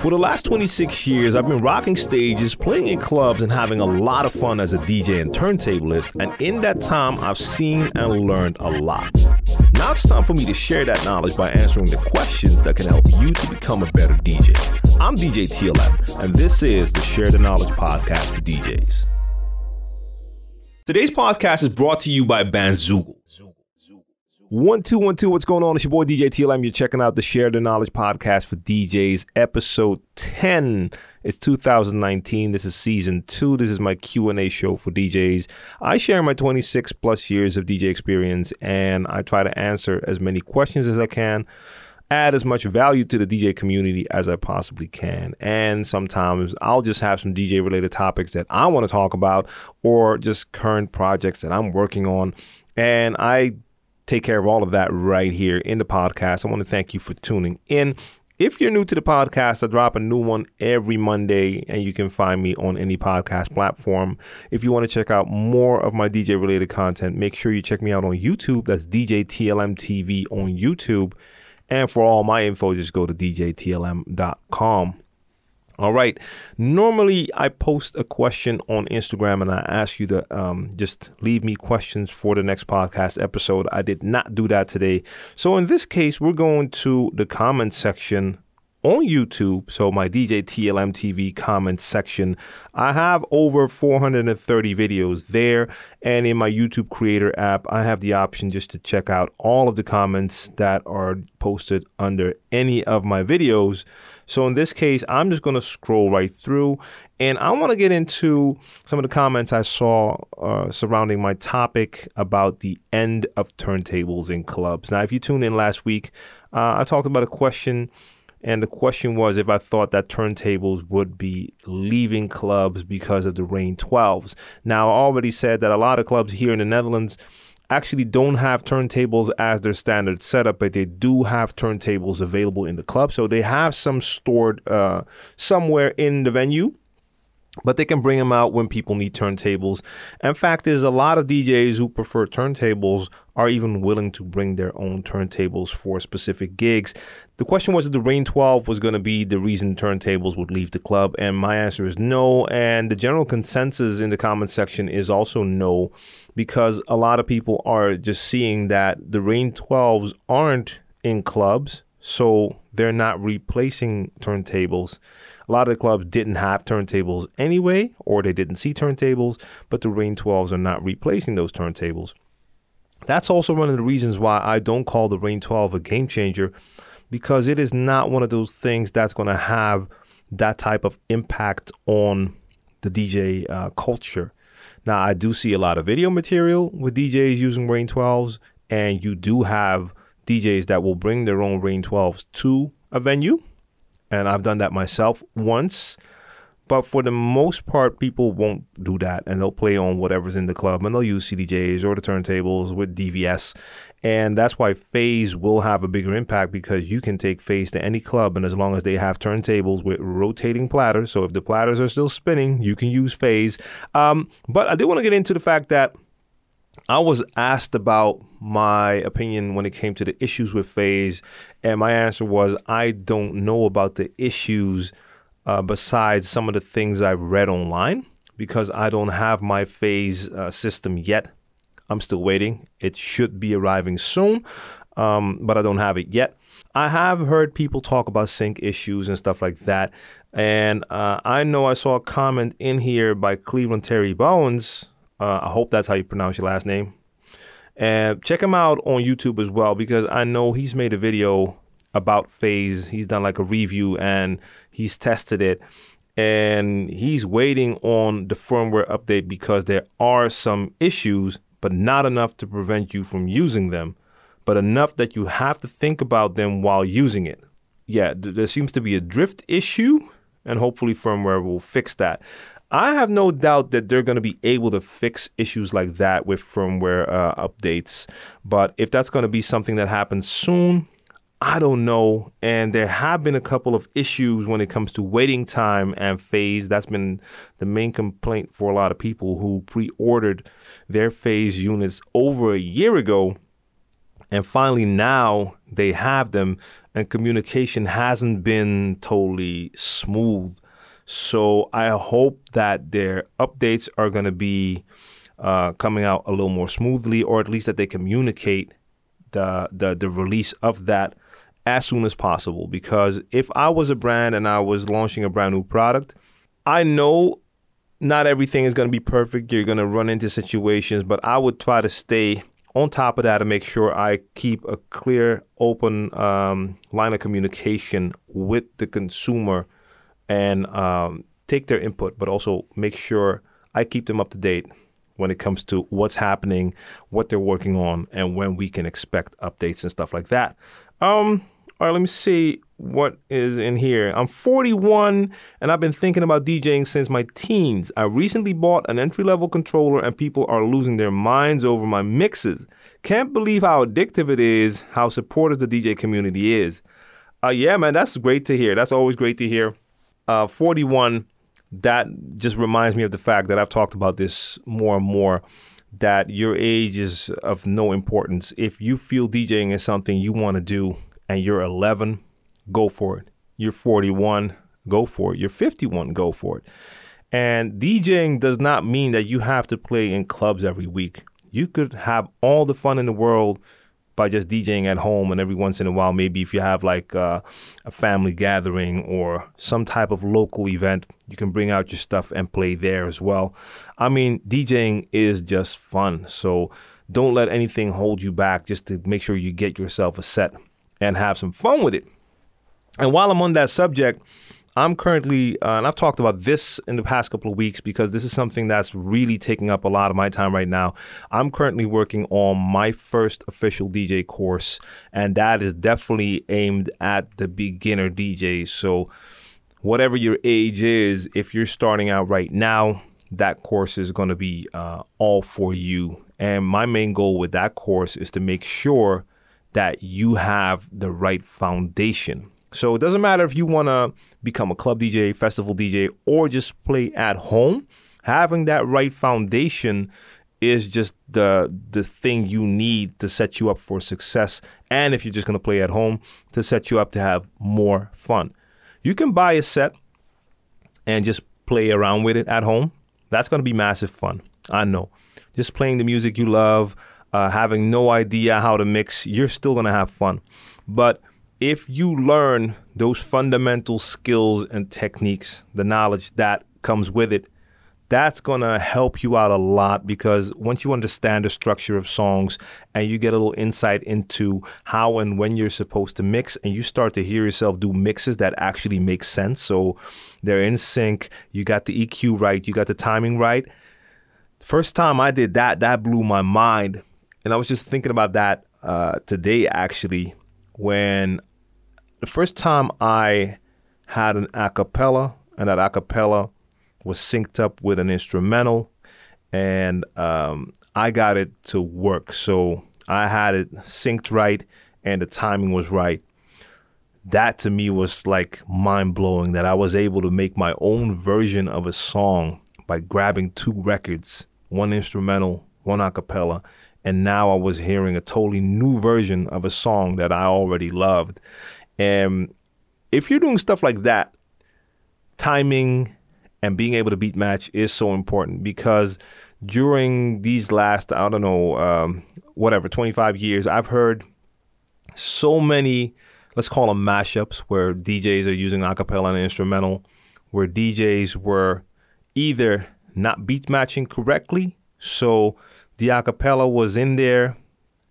For the last 26 years, I've been rocking stages, playing in clubs, and having a lot of fun as a DJ and turntablist. And in that time, I've seen and learned a lot. Now it's time for me to share that knowledge by answering the questions that can help you to become a better DJ. I'm DJ TLM, and this is the Share the Knowledge podcast for DJs. Today's podcast is brought to you by Bandzoogle. One two one two. What's going on? It's your boy DJ TLM. You're checking out the Share the Knowledge podcast for DJs, episode ten. It's 2019. This is season two. This is my Q and A show for DJs. I share my 26 plus years of DJ experience, and I try to answer as many questions as I can add as much value to the DJ community as I possibly can. And sometimes I'll just have some DJ related topics that I want to talk about or just current projects that I'm working on. And I take care of all of that right here in the podcast. I want to thank you for tuning in. If you're new to the podcast, I drop a new one every Monday, and you can find me on any podcast platform. If you want to check out more of my DJ related content, make sure you check me out on YouTube. That's DJ TLM TV on YouTube. And for all my info, just go to djtlm.com. All right. Normally, I post a question on Instagram and I ask you to um, just leave me questions for the next podcast episode. I did not do that today. So, in this case, we're going to the comment section on YouTube. So, my DJ TLM TV comment section. I have over 430 videos there. And in my YouTube Creator app, I have the option just to check out all of the comments that are posted under any of my videos. So in this case, I'm just going to scroll right through and I want to get into some of the comments I saw uh, surrounding my topic about the end of turntables in clubs. Now, if you tuned in last week, uh, I talked about a question. And the question was if I thought that turntables would be leaving clubs because of the Rane 12s. Now, I already said that a lot of clubs here in the Netherlands actually don't have turntables as their standard setup, but they do have turntables available in the club. So they have some stored uh, somewhere in the venue but they can bring them out when people need turntables. In fact, there's a lot of DJs who prefer turntables are even willing to bring their own turntables for specific gigs. The question was if the Rane 12 was going to be the reason turntables would leave the club, and my answer is no. And the general consensus in the comment section is also no, because a lot of people are just seeing that the Rane 12s aren't in clubs, so they're not replacing turntables. A lot of the clubs didn't have turntables anyway, or they didn't see turntables, but the Rane 12s are not replacing those turntables. That's also one of the reasons why I don't call the Rane 12 a game changer because it is not one of those things that's going to have that type of impact on the DJ uh, culture. Now, I do see a lot of video material with DJs using Rane 12s, and you do have DJs that will bring their own Rane 12s to a venue and I've done that myself once. But for the most part, people won't do that, and they'll play on whatever's in the club, and they'll use CDJs or the turntables with DVS, and that's why Phase will have a bigger impact because you can take Phase to any club, and as long as they have turntables with rotating platters, so if the platters are still spinning, you can use Phase. Um, but I do want to get into the fact that I was asked about my opinion when it came to the issues with Phase, and my answer was I don't know about the issues uh, besides some of the things I've read online because I don't have my Phase uh, system yet. I'm still waiting. It should be arriving soon, um, but I don't have it yet. I have heard people talk about sync issues and stuff like that. And uh, I know I saw a comment in here by Cleveland Terry Bones uh, I hope that's how you pronounce your last name. And check him out on YouTube as well because I know he's made a video about Phase. He's done like a review and he's tested it. And he's waiting on the firmware update because there are some issues, but not enough to prevent you from using them, but enough that you have to think about them while using it. Yeah, th- there seems to be a drift issue, and hopefully firmware will fix that. I have no doubt that they're going to be able to fix issues like that with firmware uh, updates. But if that's going to be something that happens soon, I don't know. And there have been a couple of issues when it comes to waiting time and phase. That's been the main complaint for a lot of people who pre ordered their phase units over a year ago. And finally, now they have them, and communication hasn't been totally smooth. So I hope that their updates are going to be uh, coming out a little more smoothly, or at least that they communicate the, the the release of that as soon as possible. Because if I was a brand and I was launching a brand new product, I know not everything is going to be perfect. You're going to run into situations, but I would try to stay on top of that and make sure I keep a clear, open um, line of communication with the consumer and um, take their input, but also make sure I keep them up to date when it comes to what's happening, what they're working on, and when we can expect updates and stuff like that. Um, all right, let me see what is in here. I'm 41 and I've been thinking about DJing since my teens. I recently bought an entry level controller and people are losing their minds over my mixes. Can't believe how addictive it is, how supportive the DJ community is. Uh, yeah, man, that's great to hear. That's always great to hear. Uh, 41, that just reminds me of the fact that I've talked about this more and more that your age is of no importance. If you feel DJing is something you want to do, and you're 11, go for it. You're 41, go for it. You're 51, go for it. And DJing does not mean that you have to play in clubs every week. You could have all the fun in the world by just DJing at home, and every once in a while, maybe if you have like uh, a family gathering or some type of local event, you can bring out your stuff and play there as well. I mean, DJing is just fun. So don't let anything hold you back just to make sure you get yourself a set and have some fun with it. And while I'm on that subject, I'm currently, uh, and I've talked about this in the past couple of weeks because this is something that's really taking up a lot of my time right now. I'm currently working on my first official DJ course, and that is definitely aimed at the beginner DJs. So, whatever your age is, if you're starting out right now, that course is going to be uh, all for you. And my main goal with that course is to make sure that you have the right foundation. So it doesn't matter if you want to become a club DJ, festival DJ, or just play at home. Having that right foundation is just the the thing you need to set you up for success. And if you're just gonna play at home, to set you up to have more fun. You can buy a set and just play around with it at home. That's gonna be massive fun. I know. Just playing the music you love, uh, having no idea how to mix, you're still to have fun. But if you learn those fundamental skills and techniques, the knowledge that comes with it, that's going to help you out a lot because once you understand the structure of songs and you get a little insight into how and when you're supposed to mix and you start to hear yourself do mixes that actually make sense so they're in sync you got the EQ right you got the timing right first time I did that that blew my mind and I was just thinking about that uh, today, actually, when the first time I had an acapella, and that acapella was synced up with an instrumental, and um, I got it to work. So I had it synced right, and the timing was right. That to me was like mind blowing that I was able to make my own version of a song by grabbing two records, one instrumental, one acapella, and now I was hearing a totally new version of a song that I already loved. And if you're doing stuff like that, timing and being able to beat match is so important because during these last, I don't know, um, whatever, 25 years, I've heard so many, let's call them mashups, where DJs are using acapella and instrumental, where DJs were either not beat matching correctly. So the acapella was in there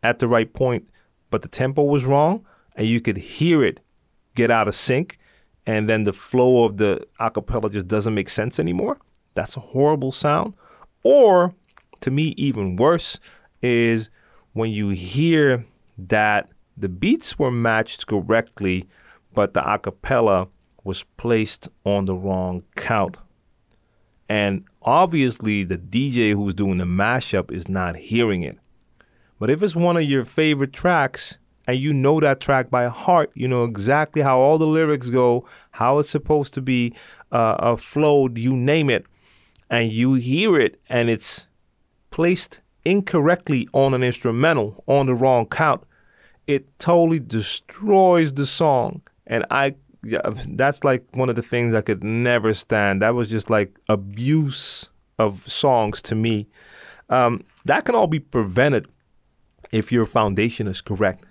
at the right point, but the tempo was wrong, and you could hear it get out of sync, and then the flow of the acapella just doesn't make sense anymore. That's a horrible sound. Or, to me, even worse is when you hear that the beats were matched correctly, but the acapella was placed on the wrong count. And obviously, the DJ who's doing the mashup is not hearing it. But if it's one of your favorite tracks and you know that track by heart, you know exactly how all the lyrics go, how it's supposed to be uh, flowed, you name it, and you hear it and it's placed incorrectly on an instrumental on the wrong count, it totally destroys the song. And I yeah, that's like one of the things I could never stand. That was just like abuse of songs to me. Um, that can all be prevented if your foundation is correct.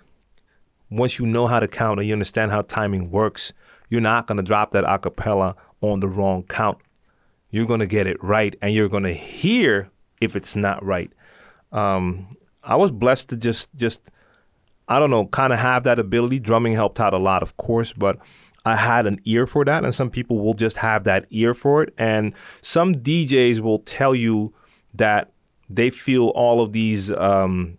Once you know how to count and you understand how timing works, you're not going to drop that acapella on the wrong count. You're going to get it right and you're going to hear if it's not right. Um, I was blessed to just, just, I don't know, kind of have that ability. Drumming helped out a lot, of course, but I had an ear for that, and some people will just have that ear for it. And some DJs will tell you that they feel all of these um,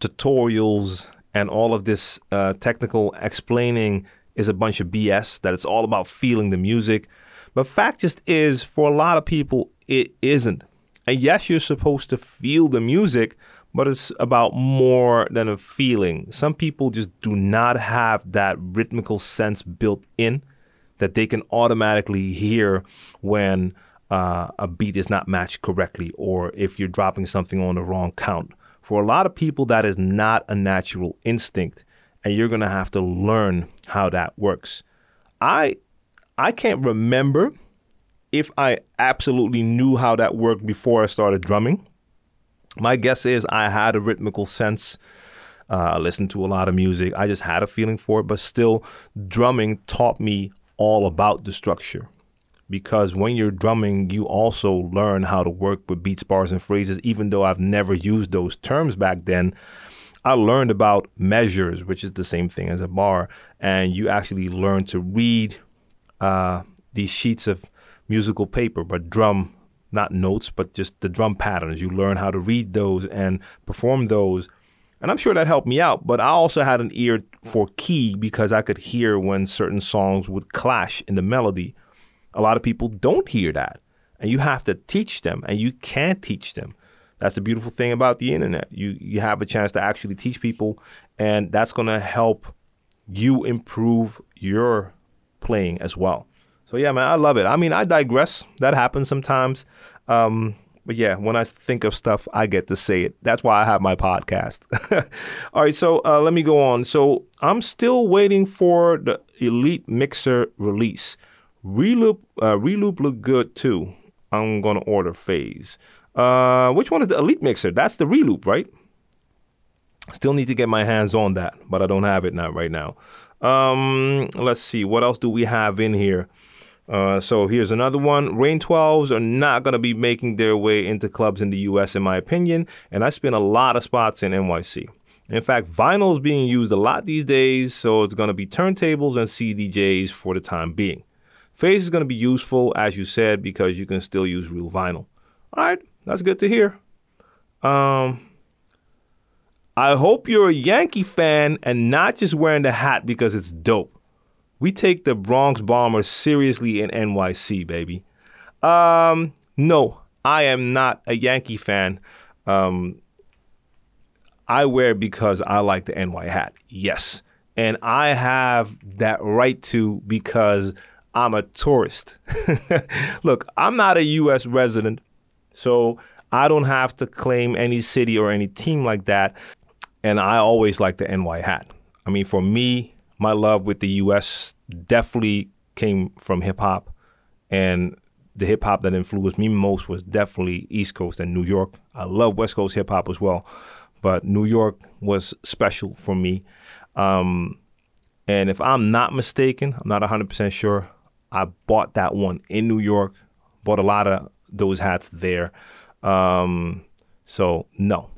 tutorials and all of this uh, technical explaining is a bunch of BS, that it's all about feeling the music. But fact just is, for a lot of people, it isn't. And yes, you're supposed to feel the music, but it's about more than a feeling. Some people just do not have that rhythmical sense built in that they can automatically hear when uh, a beat is not matched correctly or if you're dropping something on the wrong count. For a lot of people, that is not a natural instinct, and you're gonna have to learn how that works. I I can't remember if I absolutely knew how that worked before I started drumming. My guess is I had a rhythmical sense. Uh, I listened to a lot of music. I just had a feeling for it, but still, drumming taught me all about the structure. Because when you're drumming, you also learn how to work with beats, bars, and phrases. Even though I've never used those terms back then, I learned about measures, which is the same thing as a bar, and you actually learn to read uh, these sheets of musical paper, but drum not notes, but just the drum patterns. You learn how to read those and perform those. And I'm sure that helped me out, but I also had an ear for key because I could hear when certain songs would clash in the melody. A lot of people don't hear that, and you have to teach them, and you can't teach them. That's the beautiful thing about the internet. You you have a chance to actually teach people, and that's to help you improve your playing as well. So yeah, man, I love it. I mean, I digress. That happens sometimes. Um, but yeah, when I think of stuff, I get to say it. That's why I have my podcast. All right, so uh, let me go on. So I'm still waiting for the Elite Mixer release. Reloop, uh, Reloop look good too. I'm gonna order Phase. Uh, which one is the Elite Mixer? That's the Reloop, right? Still need to get my hands on that, but I don't have it now right now. Um, let's see, what else do we have in here? Uh, so here's another one. Rane 12s are not going to be making their way into clubs in the US, in my opinion. And I spin a lot of spots in NYC. In fact, vinyl is being used a lot these days, so it's going to be turntables and CDJs for the time being. Phase is going to be useful, as you said, because you can still use real vinyl. All right, that's good to hear. Um, I hope you're a Yankee fan and not just wearing the hat because it's dope. We take the Bronx Bombers seriously in NYC, baby. Um, no, I am not a Yankee fan. Um, I wear because I like the NY hat. Yes. And I have that right to because I'm a tourist. Look, I'm not a US resident, so I don't have to claim any city or any team like that. And I always like the NY hat. I mean, for me, my love with the US definitely came from hip hop. And the hip hop that influenced me most was definitely East Coast and New York. I love West Coast hip hop as well, but New York was special for me. Um, and if I'm not mistaken, I'm not 100% sure, I bought that one in New York, bought a lot of those hats there. Um, so, no,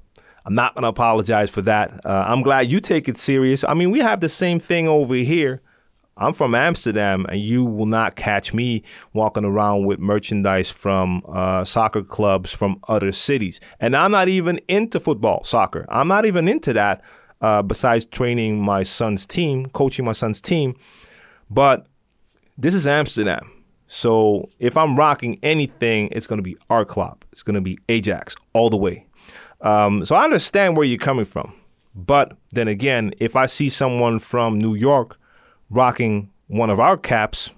I'm not going to apologize for that. Uh, I'm glad you take it serious. I mean, we have the same thing over here. I'm from Amsterdam, and you will not catch me walking around with merchandise from uh, soccer clubs from other cities. And I'm not even into football, soccer. I'm not even into that. Uh, besides training my son's team, coaching my son's team, but this is Amsterdam. So if I'm rocking anything, it's going to be our club. It's going to be Ajax all the way. Um, so I understand where you're coming from. But then again, if I see someone from New York rocking one of our caps,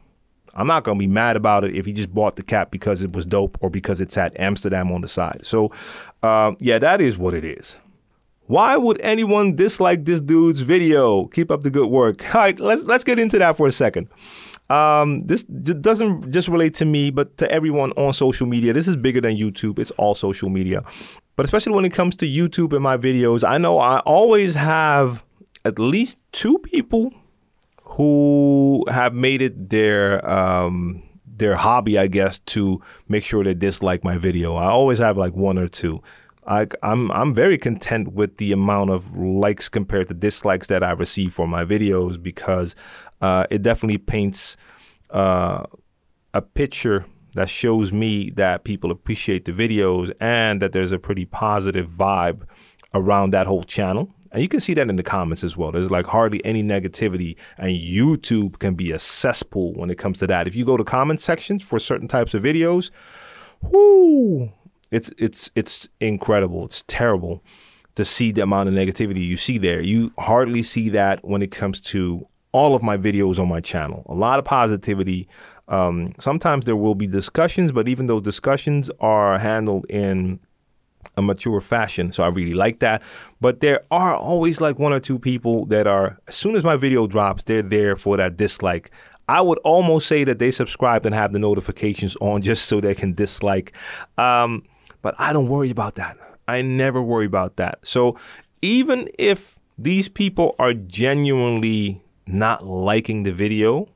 I'm not going to be mad about it if he just bought the cap because it was dope or because it's at Amsterdam on the side. So, uh, yeah, that is what it is. Why would anyone dislike this dude's video? Keep up the good work. All right, let's let's get into that for a second. Um, this doesn't just relate to me, but to everyone on social media. This is bigger than YouTube. It's all social media. But especially when it comes to YouTube and my videos, I know I always have at least two people who have made it their um, their hobby, I guess, to make sure they dislike my video. I always have like one or two. I, I'm I'm very content with the amount of likes compared to dislikes that I receive for my videos because uh, it definitely paints uh, a picture that shows me that people appreciate the videos and that there's a pretty positive vibe around that whole channel. And you can see that in the comments as well. There's like hardly any negativity, and YouTube can be a cesspool when it comes to that. If you go to comment sections for certain types of videos, whoo, it's it's it's incredible. It's terrible to see the amount of negativity you see there. You hardly see that when it comes to all of my videos on my channel. A lot of positivity. Um, sometimes there will be discussions, but even those discussions are handled in a mature fashion. So I really like that. But there are always like one or two people that are, as soon as my video drops, they're there for that dislike. I would almost say that they subscribe and have the notifications on just so they can dislike. Um, but I don't worry about that. I never worry about that. So even if these people are genuinely not liking the video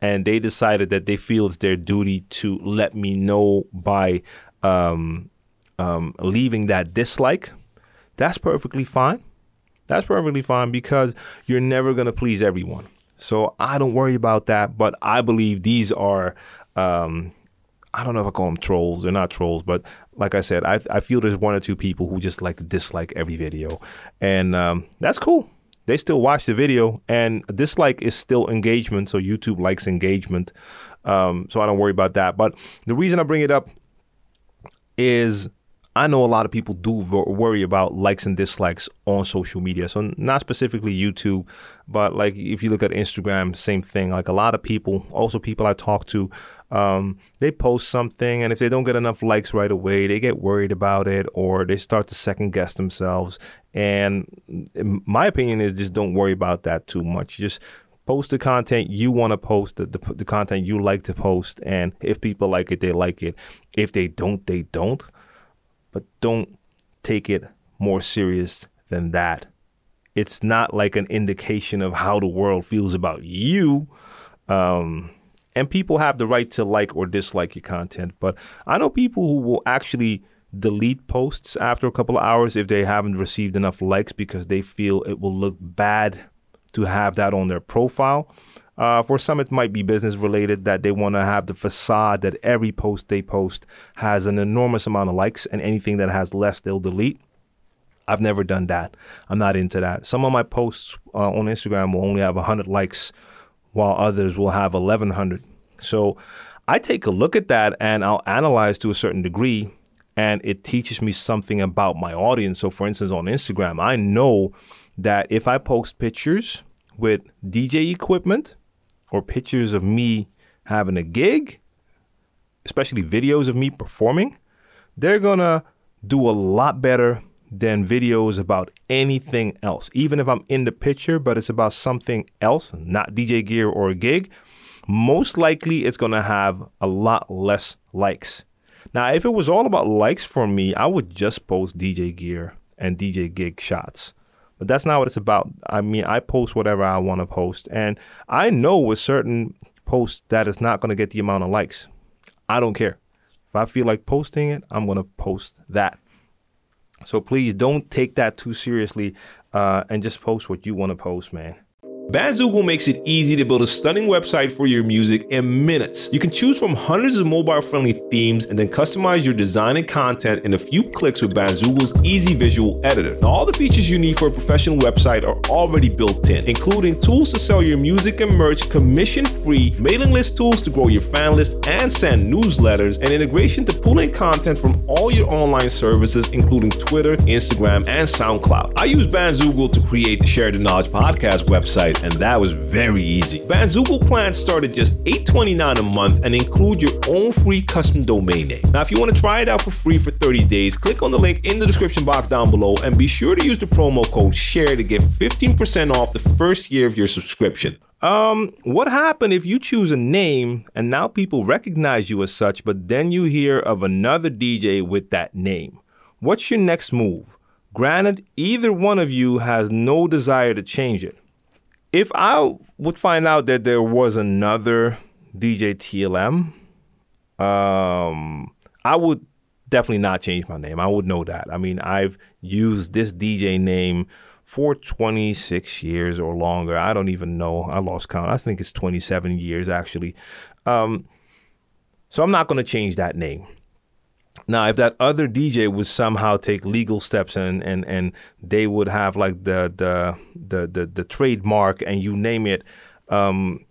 and they decided that they feel it's their duty to let me know by um, um, leaving that dislike, that's perfectly fine. That's perfectly fine because you're never going to please everyone. So I don't worry about that. But I believe these are, um, I don't know if I call them trolls. They're not trolls, but like I said, I, I feel there's one or two people who just like to dislike every video. And um, that's cool they still watch the video and dislike is still engagement so youtube likes engagement. Um, so i don't worry about that. But the reason i bring it up is I know a lot of people do worry about likes and dislikes on social media. So not specifically YouTube, but like if you look at Instagram, same thing. Like a lot of people, also people I talk to, um, they post something, and if they don't get enough likes right away, they get worried about it, or they start to second guess themselves. And my opinion is just don't worry about that too much. Just post the content you want to post, the, the, the content you like to post, and if people like it, they like it. If they don't, they don't but don't take it more serious than that. It's not like an indication of how the world feels about you. Um, and people have the right to like or dislike your content. But I know people who will actually delete posts after a couple of hours if they haven't received enough likes because they feel it will look bad to have that on their profile. Uh, for some, it might be business related that they want to have the facade that every post they post has an enormous amount of likes, and anything that has less, they'll delete. I've never done that. I'm not into that. Some of my posts uh, on Instagram will only have 100 likes, while others will have 1,100. So I take a look at that and I'll analyze to a certain degree, and it teaches me something about my audience. So, for instance, on Instagram, I know that if I post pictures with DJ equipment, or pictures of me having a gig, especially videos of me performing, they're gonna do a lot better than videos about anything else. Even if I'm in the picture, but it's about something else, not DJ gear or a gig, most likely it's gonna have a lot less likes. Now, if it was all about likes for me, I would just post DJ gear and DJ gig shots. But that's not what it's about. I mean, I post whatever I want to post. And I know with certain posts that it's not going to get the amount of likes. I don't care. If I feel like posting it, I'm going to post that. So please don't take that too seriously uh, and just post what you want to post, man. Bandzoogle makes it easy to build a stunning website for your music in minutes. You can choose from hundreds of mobile friendly themes and then customize your design and content in a few clicks with Bandzoogle's easy visual editor. Now, all the features you need for a professional website are already built in, including tools to sell your music and merch commission free, mailing list tools to grow your fan list and send newsletters, and integration to pull in content from all your online services, including Twitter, Instagram, and SoundCloud. I use Bandzoogle to create the Share the Knowledge podcast website and that was very easy. Bandzoogle plans start at just $8.29 a month and include your own free custom domain name. Now, if you want to try it out for free for 30 days, click on the link in the description box down below and be sure to use the promo code SHARE to get 15% off the first year of your subscription. Um, what happened if you choose a name and now people recognize you as such, but then you hear of another DJ with that name? What's your next move? Granted, either one of you has no desire to change it. If I would find out that there was another DJ TLM, um, I would definitely not change my name. I would know that. I mean, I've used this DJ name for 26 years or longer. I don't even know. I lost count. I think it's 27 years actually. Um, so I'm not going to change that name. Now, if that other DJ would somehow take legal steps and and and they would have like the the the the, the trademark and you name it, um,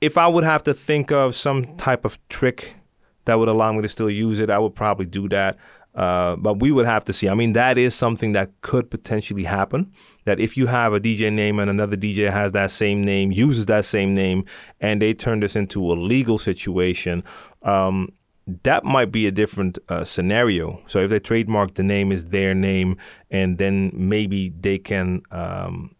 if I would have to think of some type of trick that would allow me to still use it, I would probably do that. Uh, but we would have to see. I mean, that is something that could potentially happen. That if you have a DJ name and another DJ has that same name, uses that same name, and they turn this into a legal situation, um, that might be a different uh, scenario. So if they trademark the name is their name, and then maybe they can um,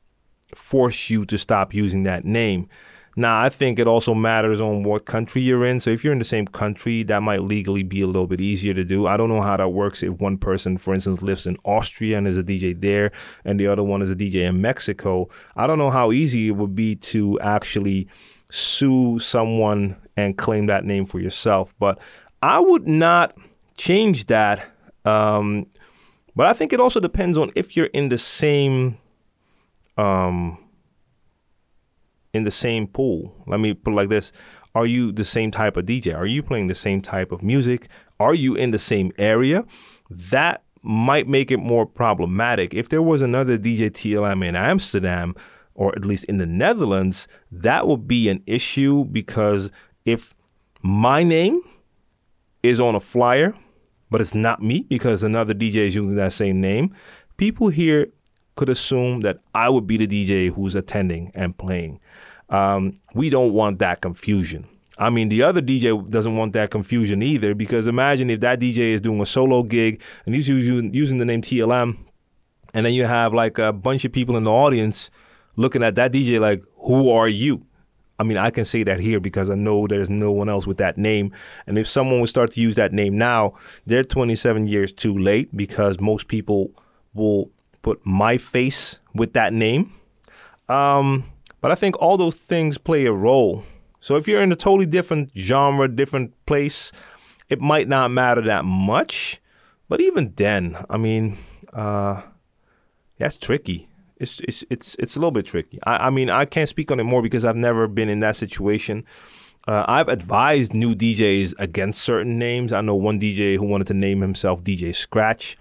force you to stop using that name. Now, I think it also matters on what country you're in. So if you're in the same country, that might legally be a little bit easier to do. I don't know how that works if one person, for instance, lives in Austria and is a DJ there, and the other one is a DJ in Mexico. I don't know how easy it would be to actually sue someone and claim that name for yourself. But I would not change that. Um, but I think it also depends on if you're in the same um, in the same pool. Let me put it like this. Are you the same type of DJ? Are you playing the same type of music? Are you in the same area? That might make it more problematic. If there was another DJ TLM in Amsterdam, or at least in the Netherlands, that would be an issue because if my name is on a flyer, but it's not me because another DJ is using that same name, people here could assume that I would be the DJ who's attending and playing. Um, we don't want that confusion. I mean, the other DJ doesn't want that confusion either because imagine if that DJ is doing a solo gig and he's using, using the name TLM, and then you have like a bunch of people in the audience looking at that DJ like, who are you? I mean, I can say that here because I know there's no one else with that name. And if someone would start to use that name now, they're 27 years too late because most people will put my face with that name. Um, but I think all those things play a role. So if you're in a totally different genre, different place, it might not matter that much. But even then, I mean, uh, that's tricky it's it's it's it's a little bit tricky. I, I mean, I can't speak on it more because I've never been in that situation. Uh, I've advised new DJs against certain names. I know one DJ who wanted to name himself DJ Scratch.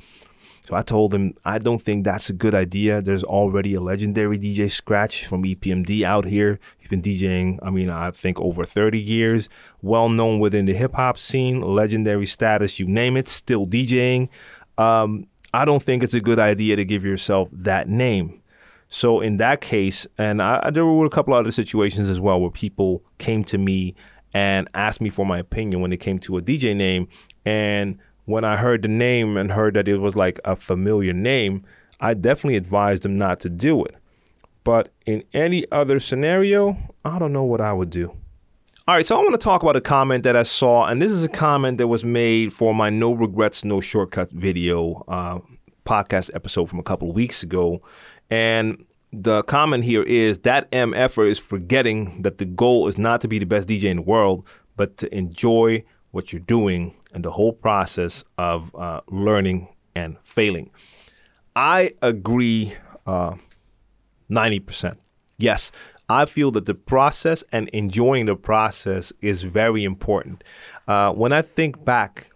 So I told him I don't think that's a good idea. There's already a legendary DJ Scratch from EPMD out here. He's been DJing, I mean, I think over 30 years, well known within the hip hop scene, legendary status, you name it, still DJing. Um, I don't think it's a good idea to give yourself that name. So in that case, and I, there were a couple other situations as well where people came to me and asked me for my opinion when it came to a DJ name. And when I heard the name and heard that it was like a familiar name, I definitely advised them not to do it. But in any other scenario, I don't know what I would do. All right, so I want to talk about a comment that I saw, and this is a comment that was made for my No Regrets, No Shortcut video uh, podcast episode from a couple of weeks ago. And the comment here is that MFer is forgetting that the goal is not to be the best DJ in the world, but to enjoy what you're doing and the whole process of uh, learning and failing. I agree uh, 90%. Yes, I feel that the process and enjoying the process is very important. Uh, when I think back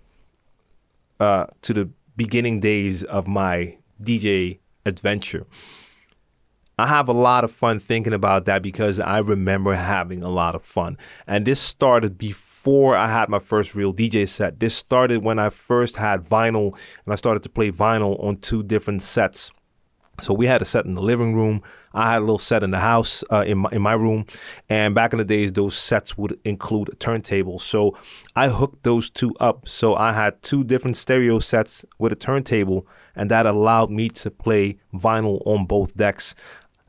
uh, to the beginning days of my DJ adventure, I have a lot of fun thinking about that because I remember having a lot of fun. And this started before I had my first real DJ set. This started when I first had vinyl and I started to play vinyl on two different sets. So we had a set in the living room. I had a little set in the house uh, in my in my room, and back in the days, those sets would include a turntable. So I hooked those two up. So I had two different stereo sets with a turntable, and that allowed me to play vinyl on both decks.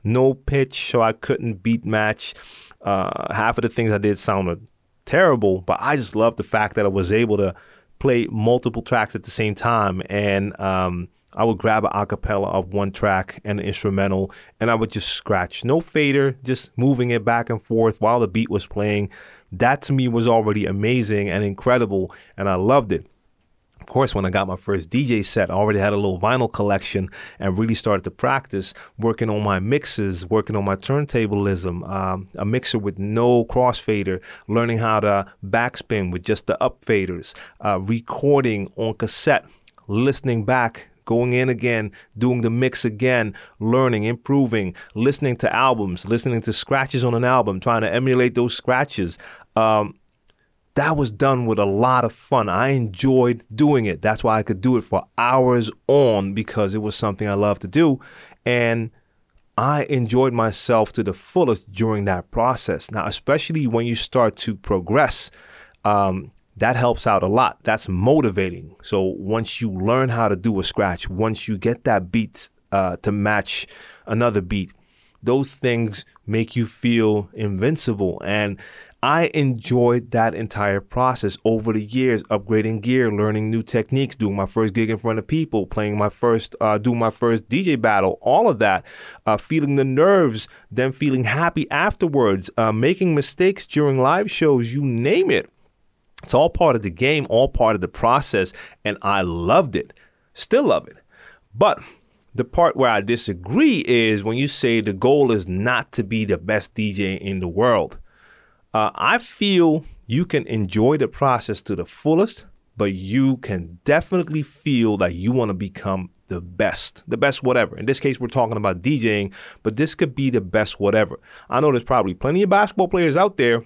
No pitch, so I couldn't beat match. Uh, half of the things I did sounded terrible, but I just loved the fact that I was able to play multiple tracks at the same time and. Um, I would grab an acapella of one track and an instrumental, and I would just scratch. No fader, just moving it back and forth while the beat was playing. That to me was already amazing and incredible, and I loved it. Of course, when I got my first DJ set, I already had a little vinyl collection and really started to practice working on my mixes, working on my turntablism, um, a mixer with no crossfader, learning how to backspin with just the up faders, uh, recording on cassette, listening back going in again, doing the mix again, learning, improving, listening to albums, listening to scratches on an album, trying to emulate those scratches. Um, that was done with a lot of fun. I enjoyed doing it. That's why I could do it for hours on because it was something I loved to do. And I enjoyed myself to the fullest during that process. Now, especially when you start to progress, um, that helps out a lot. That's motivating. So once you learn how to do a scratch, once you get that beat uh, to match another beat, those things make you feel invincible. And I enjoyed that entire process over the years, upgrading gear, learning new techniques, doing my first gig in front of people, playing my first, uh, doing my first DJ battle, all of that, uh, feeling the nerves, then feeling happy afterwards, uh, making mistakes during live shows, you name it. It's all part of the game, all part of the process, and I loved it. Still love it. But the part where I disagree is when you say the goal is not to be the best DJ in the world. Uh, I feel you can enjoy the process to the fullest, but you can definitely feel that you want to become the best, the best whatever. In this case, we're talking about DJing, but this could be the best whatever. I know there's probably plenty of basketball players out there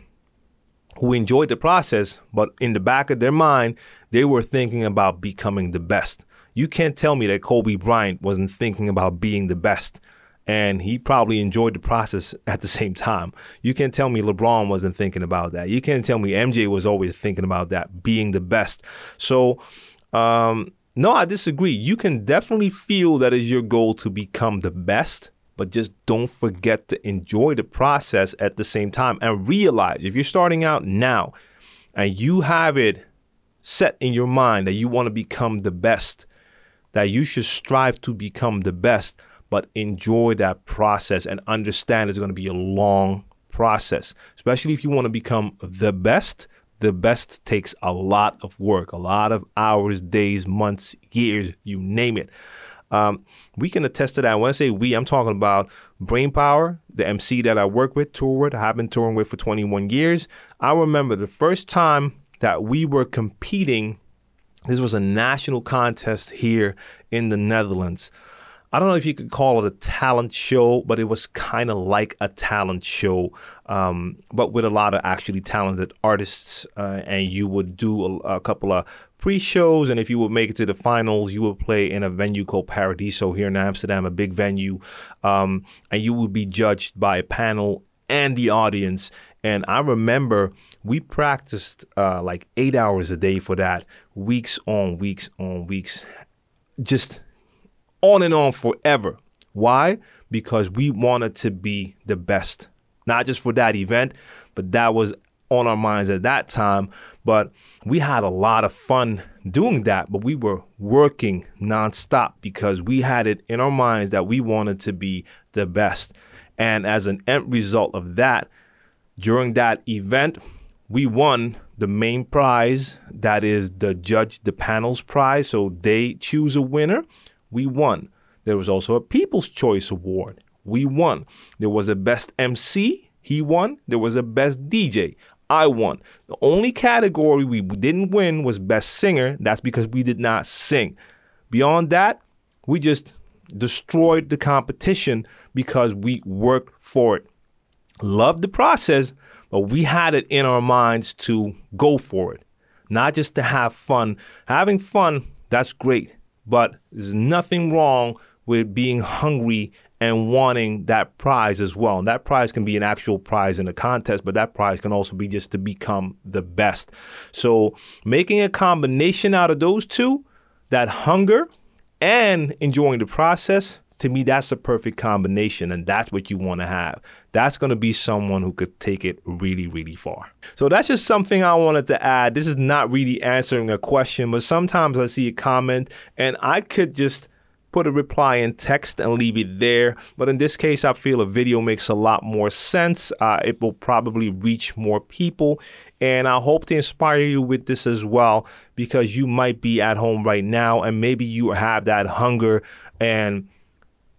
who enjoyed the process, but in the back of their mind, they were thinking about becoming the best. You can't tell me that Kobe Bryant wasn't thinking about being the best and he probably enjoyed the process at the same time. You can't tell me LeBron wasn't thinking about that. You can't tell me MJ was always thinking about that, being the best. So, um, no, I disagree. You can definitely feel that is your goal to become the best, but just don't forget to enjoy the process at the same time and realize if you're starting out now and you have it set in your mind that you want to become the best, that you should strive to become the best, but enjoy that process and understand it's going to be a long process, especially if you want to become the best. The best takes a lot of work, a lot of hours, days, months, years, you name it. Um, we can attest to that. When I say we, I'm talking about Brainpower, the MC that I work with, tour with, I have been touring with for 21 years. I remember the first time that we were competing, this was a national contest here in the Netherlands. I don't know if you could call it a talent show, but it was kind of like a talent show, um, but with a lot of actually talented artists. Uh, and you would do a, a couple of pre-shows, and if you would make it to the finals, you would play in a venue called Paradiso here in Amsterdam, a big venue, um, and you would be judged by a panel and the audience. And I remember we practiced uh, like eight hours a day for that, weeks on weeks on weeks, just on and on forever. Why? Because we wanted to be the best, not just for that event, but that was on our minds at that time. But we had a lot of fun doing that, but we were working nonstop because we had it in our minds that we wanted to be the best. And as an end result of that, during that event, we won the main prize that is the judge the panel's prize so they choose a winner we won. There was also a People's Choice Award. We won. There was a Best MC. He won. There was a Best DJ. I won. The only category we didn't win was Best Singer. That's because we did not sing. Beyond that, we just destroyed the competition because we worked for it. Loved the process, but we had it in our minds to go for it, not just to have fun. Having fun, that's great. But there's nothing wrong with being hungry and wanting that prize as well. And that prize can be an actual prize in a contest, but that prize can also be just to become the best. So making a combination out of those two, that hunger and enjoying the process, to me, that's a perfect combination, and that's what you want to have. That's going to be someone who could take it really, really far. So that's just something I wanted to add. This is not really answering a question, but sometimes I see a comment and I could just put a reply in text and leave it there. But in this case, I feel a video makes a lot more sense. Uh, it will probably reach more people. And I hope to inspire you with this as well because you might be at home right now and maybe you have that hunger and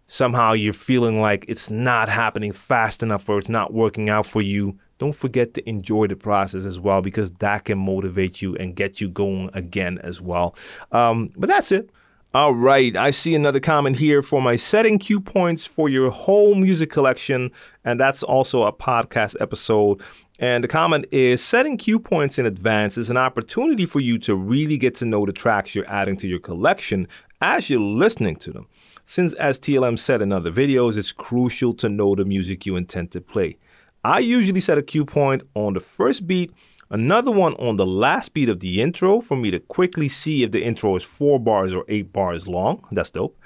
somehow you're feeling like it's not happening fast enough or it's not working out for you. Don't forget to enjoy the process as well because that can motivate you and get you going again as well. Um, but that's it. All right, I see another comment here for my setting cue points for your whole music collection, and that's also a podcast episode. And the comment is setting cue points in advance is an opportunity for you to really get to know the tracks you're adding to your collection as you're listening to them. Since, as TLM said in other videos, it's crucial to know the music you intend to play. I usually set a cue point on the first beat Another one on the last beat of the intro for me to quickly see if the intro is four bars or eight bars long. That's dope.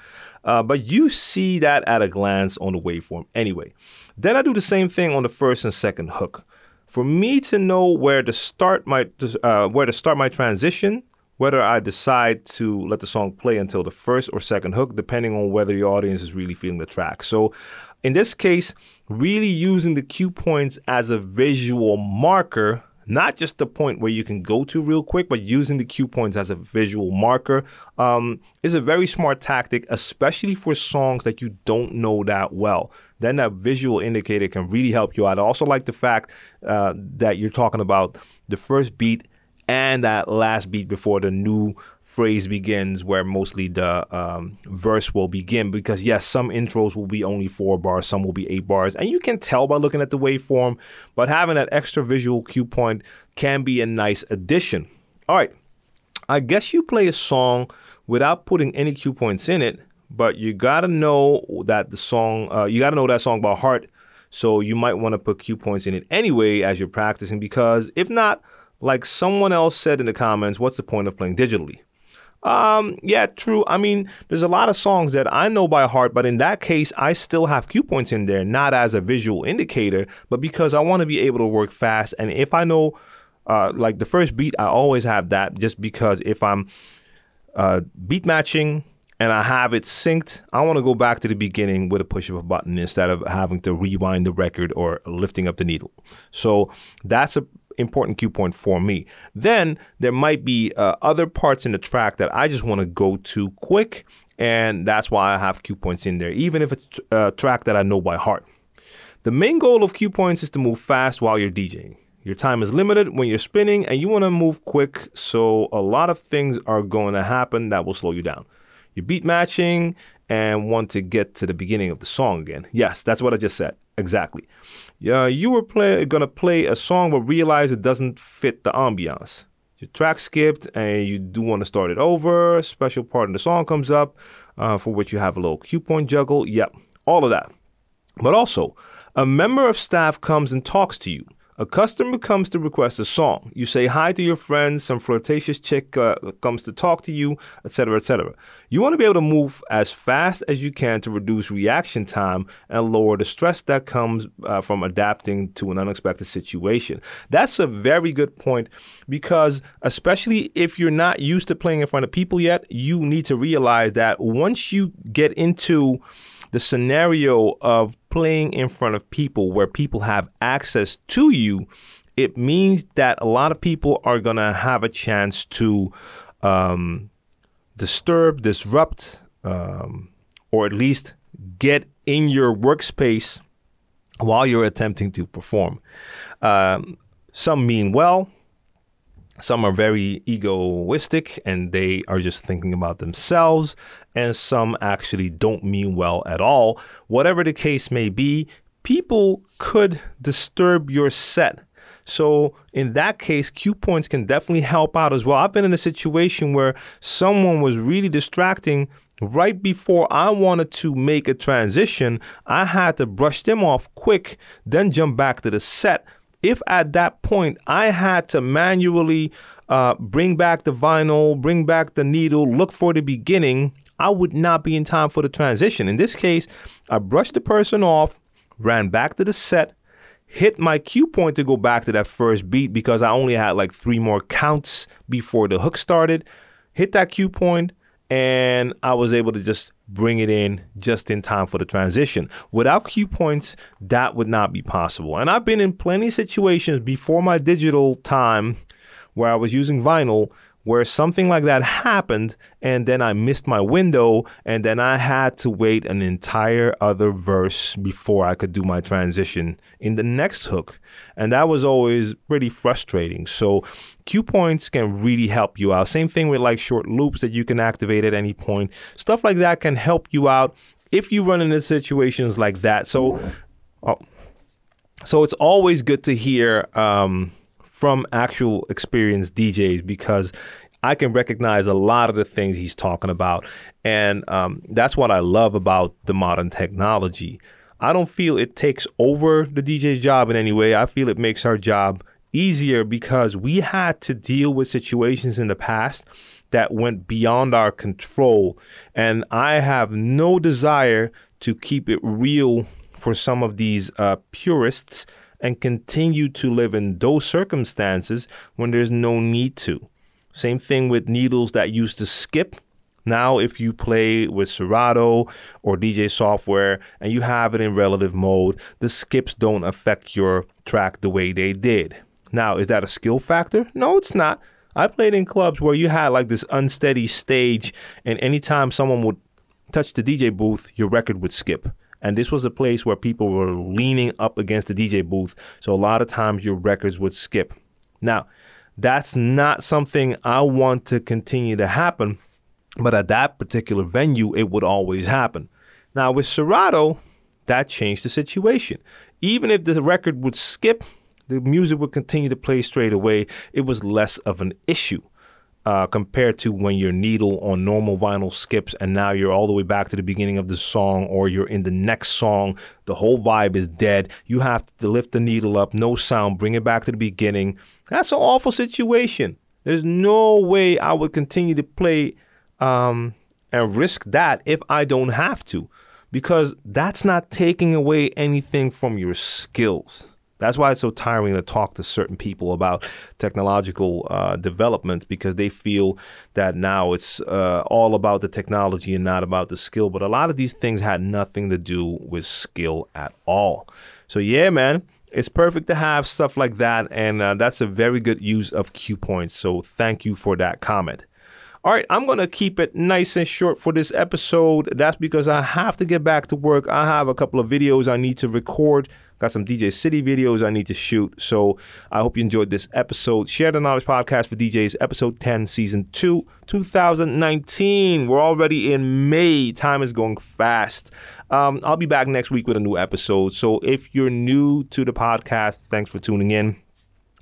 Uh, but you see that at a glance on the waveform anyway. Then I do the same thing on the first and second hook. For me to know where to start my uh, where to start my transition, whether I decide to let the song play until the first or second hook, depending on whether the audience is really feeling the track. So, in this case, really using the cue points as a visual marker not just the point where you can go to real quick, but using the cue points as a visual marker um, is a very smart tactic, especially for songs that you don't know that well. Then that visual indicator can really help you out. I also like the fact uh, that you're talking about the first beat and that last beat before the new phrase begins where mostly the um, verse will begin because yes some intros will be only four bars some will be eight bars and you can tell by looking at the waveform but having that extra visual cue point can be a nice addition. All right. I guess you play a song without putting any cue points in it but you gotta know that the song uh, you gotta know that song by heart so you might want to put cue points in it anyway as you're practicing because if not like someone else said in the comments, what's the point of playing digitally? Um, yeah, true. I mean, there's a lot of songs that I know by heart, but in that case, I still have cue points in there, not as a visual indicator, but because I want to be able to work fast. And if I know, uh, like the first beat, I always have that just because if I'm uh, beat matching and I have it synced, I want to go back to the beginning with a push of a button instead of having to rewind the record or lifting up the needle. So that's a important cue point for me. Then there might be uh, other parts in the track that I just want to go to quick, and that's why I have cue points in there, even if it's a track that I know by heart. The main goal of cue points is to move fast while you're DJing. Your time is limited when you're spinning, and you want to move quick, so a lot of things are going to happen that will slow you down. You're beat matching and want to get to the beginning of the song again. Yes, that's what I just said. Exactly. Yeah, you were play, gonna play a song but realize it doesn't fit the ambiance. Your track skipped and you do want to start it over. A special part in the song comes up uh, for which you have a little cue point juggle. Yep, all of that. But also, a member of staff comes and talks to you. A customer comes to request a song. You say hi to your friends, some flirtatious chick uh, comes to talk to you, etc., etc. You want to be able to move as fast as you can to reduce reaction time and lower the stress that comes uh, from adapting to an unexpected situation. That's a very good point because, especially if you're not used to playing in front of people yet, you need to realize that once you get into the scenario of playing in front of people where people have access to you, it means that a lot of people are going to have a chance to um, disturb, disrupt, um, or at least get in your workspace while you're attempting to perform. Um, some mean well, some are very egoistic and they are just thinking about themselves, and some actually don't mean well at all. Whatever the case may be, people could disturb your set. So, in that case, cue points can definitely help out as well. I've been in a situation where someone was really distracting right before I wanted to make a transition, I had to brush them off quick, then jump back to the set. If at that point I had to manually uh, bring back the vinyl, bring back the needle, look for the beginning, I would not be in time for the transition. In this case, I brushed the person off, ran back to the set, hit my cue point to go back to that first beat because I only had like three more counts before the hook started. Hit that cue point, and I was able to just bring it in just in time for the transition. Without cue points, that would not be possible. And I've been in plenty of situations before my digital time where I was using vinyl where something like that happened and then I missed my window and then I had to wait an entire other verse before I could do my transition in the next hook. And that was always pretty frustrating. So cue points can really help you out. Same thing with like short loops that you can activate at any point. Stuff like that can help you out if you run into situations like that. So oh, so it's always good to hear um, from actual experienced DJs because I can recognize a lot of the things he's talking about. And um, that's what I love about the modern technology. I don't feel it takes over the DJ's job in any way. I feel it makes our job easier because we had to deal with situations in the past that went beyond our control. And I have no desire to keep it real for some of these uh, purists and continue to live in those circumstances when there's no need to. Same thing with needles that used to skip. Now, if you play with Serato or DJ software and you have it in relative mode, the skips don't affect your track the way they did. Now, is that a skill factor? No, it's not. I played in clubs where you had like this unsteady stage, and anytime someone would touch the DJ booth, your record would skip. And this was a place where people were leaning up against the DJ booth. So a lot of times your records would skip. Now, that's not something I want to continue to happen. But at that particular venue, it would always happen. Now, with Serato, that changed the situation. Even if the record would skip, the music would continue to play straight away. It was less of an issue uh, compared to when your needle on normal vinyl skips and now you're all the way back to the beginning of the song or you're in the next song. The whole vibe is dead. You have to lift the needle up, no sound, bring it back to the beginning. That's an awful situation. There's no way I would continue to play um, and risk that if I don't have to, because that's not taking away anything from your skills. That's why it's so tiring to talk to certain people about technological uh, development because they feel that now it's uh, all about the technology and not about the skill. But a lot of these things had nothing to do with skill at all. So, yeah, man, it's perfect to have stuff like that. And uh, that's a very good use of cue points. So, thank you for that comment. All right, I'm going to keep it nice and short for this episode. That's because I have to get back to work. I have a couple of videos I need to record Got some DJ City videos I need to shoot. So I hope you enjoyed this episode. Share the Knowledge Podcast for DJs, episode 10, season 2, 2019. We're already in May. Time is going fast. Um, I'll be back next week with a new episode. So if you're new to the podcast, thanks for tuning in.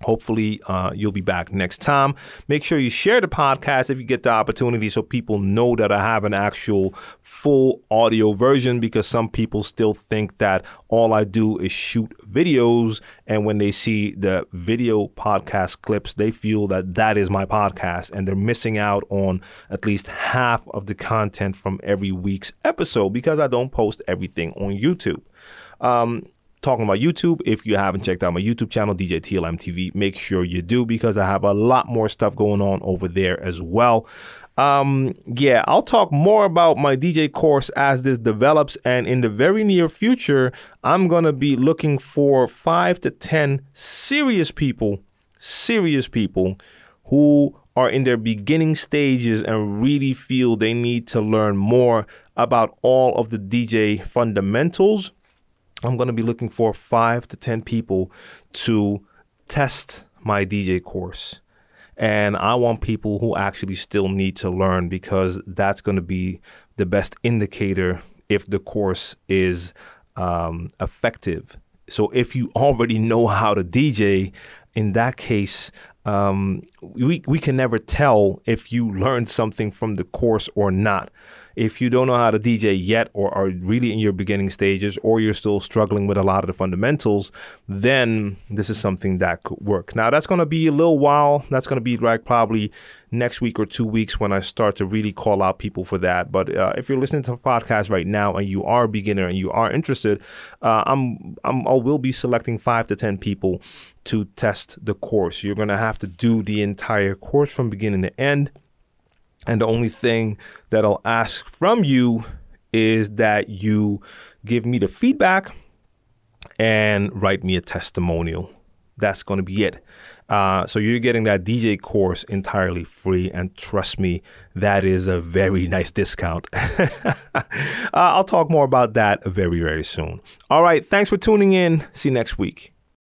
Hopefully, uh, you'll be back next time. Make sure you share the podcast if you get the opportunity so people know that I have an actual full audio version because some people still think that all I do is shoot videos. And when they see the video podcast clips, they feel that that is my podcast and they're missing out on at least half of the content from every week's episode because I don't post everything on YouTube. Um, talking about YouTube. If you haven't checked out my YouTube channel, DJ TLM TV, make sure you do because I have a lot more stuff going on over there as well. Um, yeah, I'll talk more about my DJ course as this develops. And in the very near future, I'm going to be looking for five to 10 serious people, serious people who are in their beginning stages and really feel they need to learn more about all of the DJ fundamentals I'm going to be looking for five to 10 people to test my DJ course. And I want people who actually still need to learn because that's going to be the best indicator if the course is um, effective. So if you already know how to DJ, in that case, um, we we can never tell if you learned something from the course or not. If you don't know how to DJ yet, or are really in your beginning stages, or you're still struggling with a lot of the fundamentals, then this is something that could work. Now that's going to be a little while. That's going to be like probably next week or two weeks when I start to really call out people for that. But uh, if you're listening to a podcast right now and you are a beginner and you are interested, uh, I'm, I'm I will be selecting five to ten people to test the course. You're gonna have to do the entire course from beginning to end, and the only thing that I'll ask from you is that you give me the feedback and write me a testimonial. That's going to be it. Uh, so you're getting that DJ course entirely free, and trust me, that is a very nice discount. uh, I'll talk more about that very, very soon. All right, thanks for tuning in. See you next week.